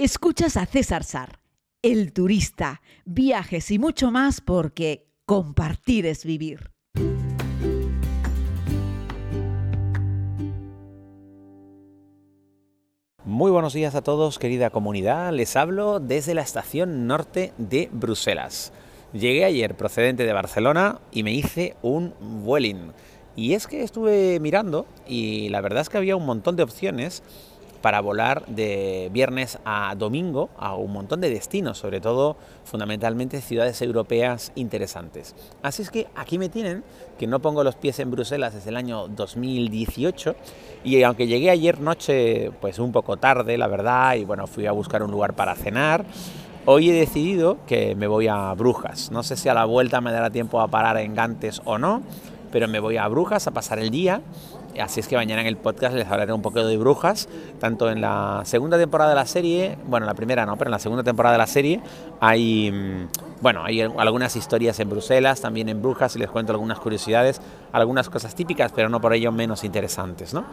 Escuchas a César Sar, el turista, viajes y mucho más porque compartir es vivir. Muy buenos días a todos, querida comunidad. Les hablo desde la estación norte de Bruselas. Llegué ayer procedente de Barcelona y me hice un Vueling. Y es que estuve mirando y la verdad es que había un montón de opciones para volar de viernes a domingo a un montón de destinos, sobre todo fundamentalmente ciudades europeas interesantes. Así es que aquí me tienen, que no pongo los pies en Bruselas desde el año 2018 y aunque llegué ayer noche pues un poco tarde, la verdad, y bueno, fui a buscar un lugar para cenar, Hoy he decidido que me voy a Brujas. No sé si a la vuelta me dará tiempo a parar en Gantes o no, pero me voy a Brujas a pasar el día Así es que mañana en el podcast les hablaré un poco de brujas, tanto en la segunda temporada de la serie, bueno, la primera no, pero en la segunda temporada de la serie hay, mm, bueno, hay algunas historias en Bruselas, también en brujas, y les cuento algunas curiosidades, algunas cosas típicas, pero no por ello menos interesantes, ¿no?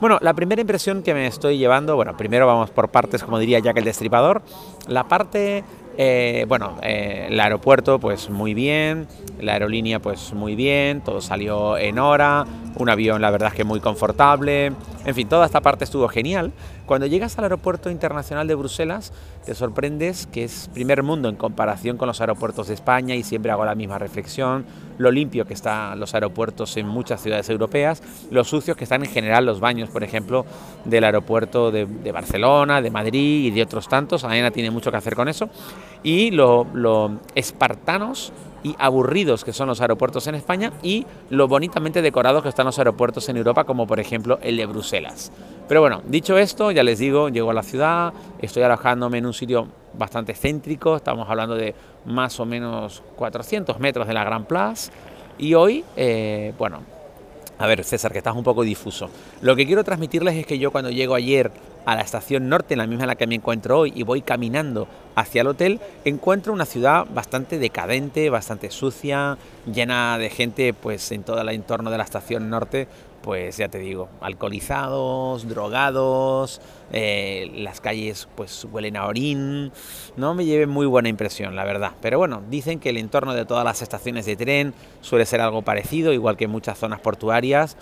Bueno, la primera impresión que me estoy llevando, bueno, primero vamos por partes, como diría Jack el Destripador, la parte eh, bueno, eh, el aeropuerto pues muy bien, la aerolínea pues muy bien, todo salió en hora, un avión la verdad es que muy confortable, en fin, toda esta parte estuvo genial. Cuando llegas al aeropuerto internacional de Bruselas te sorprendes que es primer mundo en comparación con los aeropuertos de España y siempre hago la misma reflexión, lo limpio que están los aeropuertos en muchas ciudades europeas, lo sucios que están en general los baños, por ejemplo, del aeropuerto de, Barcelona, de Madrid y de otros tantos, Aena tiene mucho que hacer con eso, y lo, lo espartanos y aburridos que son los aeropuertos en España y lo bonitamente decorados que están los aeropuertos en Europa, como por ejemplo el de Bruselas. Pero bueno, dicho esto, ya les digo, llego a la ciudad, estoy alojándome en un sitio bastante céntrico, estamos hablando de más o menos 400 metros de la Gran Place, y hoy, eh, bueno, a ver, César, que estás un poco difuso. Lo que quiero transmitirles es que yo cuando llego ayer a la estación norte, en la misma en la que me encuentro hoy, y voy caminando hacia el hotel, encuentro una ciudad bastante decadente, bastante sucia, llena de gente pues en todo el entorno de la estación norte, pues ya te digo, alcoholizados, drogados, eh, las calles pues huelen a orín, no me lleve muy buena impresión, la verdad. Pero bueno, dicen que el entorno de todas las estaciones de tren suele ser algo parecido, igual que en muchas zonas portuarias,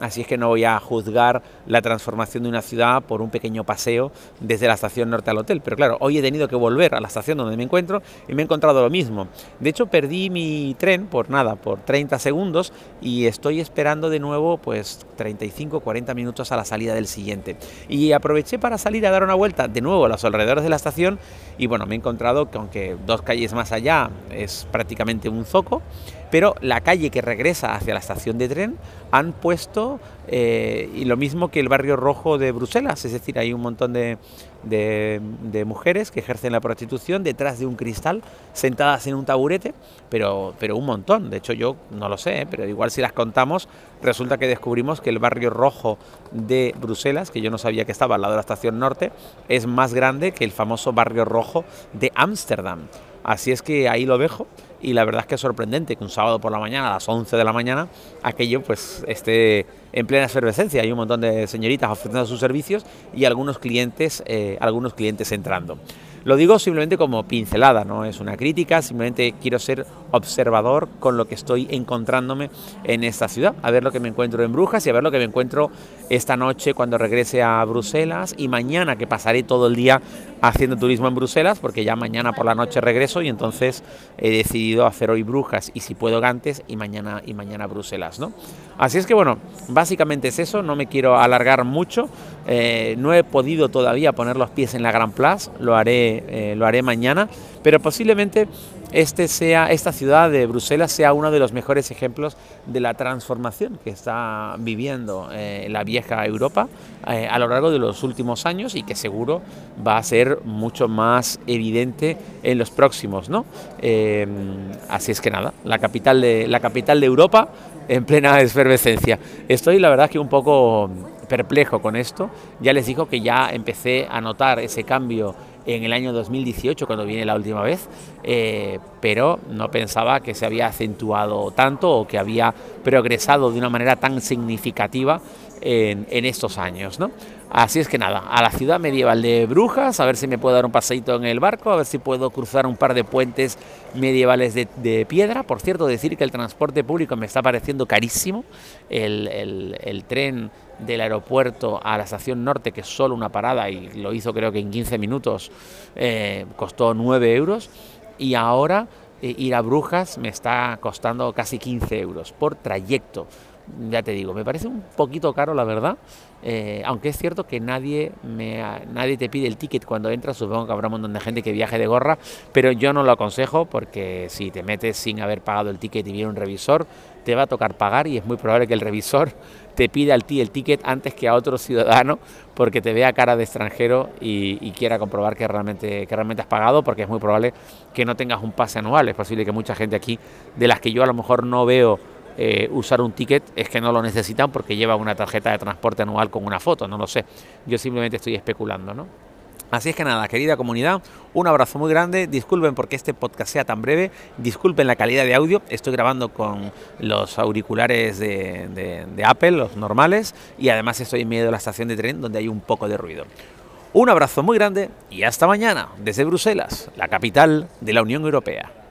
Así es que no voy a juzgar la transformación de una ciudad por un pequeño paseo desde la estación norte al hotel. Pero claro, hoy he tenido que volver a la estación donde me encuentro y me he encontrado lo mismo. De hecho, perdí mi tren por nada, por 30 segundos y estoy esperando de nuevo pues 35, 40 minutos a la salida del siguiente. Y aproveché para salir a dar una vuelta de nuevo a los alrededores de la estación y bueno, me he encontrado que aunque dos calles más allá es prácticamente un zoco, pero la calle que regresa hacia la estación de tren han puesto, eh, y lo mismo que el barrio rojo de Bruselas, es decir, hay un montón de, de, mujeres que ejercen la prostitución detrás de un cristal, sentadas en un taburete, pero, pero un montón, de hecho yo no lo sé, ¿eh? pero igual si las contamos, resulta que descubrimos que el barrio rojo de Bruselas, que yo no sabía que estaba al lado de la estación norte, es más grande que el famoso barrio rojo de Ámsterdam. Así es que ahí lo dejo y la verdad es que es sorprendente que un sábado por la mañana a las 11 de la mañana aquello pues esté en plena efervescencia. Hay un montón de señoritas ofreciendo sus servicios y algunos clientes, eh, algunos clientes entrando. Lo digo simplemente como pincelada, no es una crítica, simplemente quiero ser observador con lo que estoy encontrándome en esta ciudad, a ver lo que me encuentro en Brujas y a ver lo que me encuentro esta noche cuando regrese a Bruselas y mañana que pasaré todo el día haciendo turismo en Bruselas, porque ya mañana por la noche regreso y entonces he decidido hacer hoy Brujas y si puedo Gantes y mañana y mañana Bruselas, ¿no? Así es que bueno, básicamente es eso, no me quiero alargar mucho, eh, no he podido todavía poner los pies en la Gran Place, lo haré, eh, lo haré mañana, pero posiblemente este sea, esta ciudad de Bruselas sea uno de los mejores ejemplos de la transformación que está viviendo eh, la vieja Europa a lo largo de los últimos años y que seguro va a ser mucho más evidente en los próximos. ¿no? Así es que nada, la capital, de, la capital de Europa en plena efervescencia. Estoy la verdad que un poco perplejo con esto. Ya les digo que ya empecé a notar ese cambio en el año 2018 cuando vine la última vez, eh, pero no pensaba que se había acentuado tanto o que había progresado de una manera tan significativa en, estos años. ¿no? Así es que nada, a la ciudad medieval de Brujas, a ver si me puedo dar un paseíto en el barco, a ver si puedo cruzar un par de puentes medievales de, piedra. Por cierto, decir que el transporte público me está pareciendo carísimo. El, tren del aeropuerto a la estación norte, que es solo una parada y lo hizo creo que en 15 minutos, eh, costó 9 euros. Y ahora eh, ir a Brujas me está costando casi 15 euros por trayecto ya te digo, me parece un poquito caro la verdad, eh, aunque es cierto que nadie, me, nadie te pide el ticket cuando entras, supongo que habrá un montón de gente que viaje de gorra, pero yo no lo aconsejo porque si te metes sin haber pagado el ticket y viene un revisor, te va a tocar pagar y es muy probable que el revisor te pida al ti el ticket antes que a otro ciudadano porque te vea cara de extranjero y, y, quiera comprobar que realmente, que realmente has pagado porque es muy probable que no tengas un pase anual. Es posible que mucha gente aquí, de las que yo a lo mejor no veo eh, usar un ticket es que no lo necesitan porque lleva una tarjeta de transporte anual con una foto, no lo sé. Yo simplemente estoy especulando, ¿no? Así es que nada, querida comunidad, un abrazo muy grande. Disculpen porque este podcast sea tan breve. Disculpen la calidad de audio. Estoy grabando con los auriculares de, de Apple, los normales, y además estoy en medio de la estación de tren donde hay un poco de ruido. Un abrazo muy grande y hasta mañana desde Bruselas, la capital de la Unión Europea.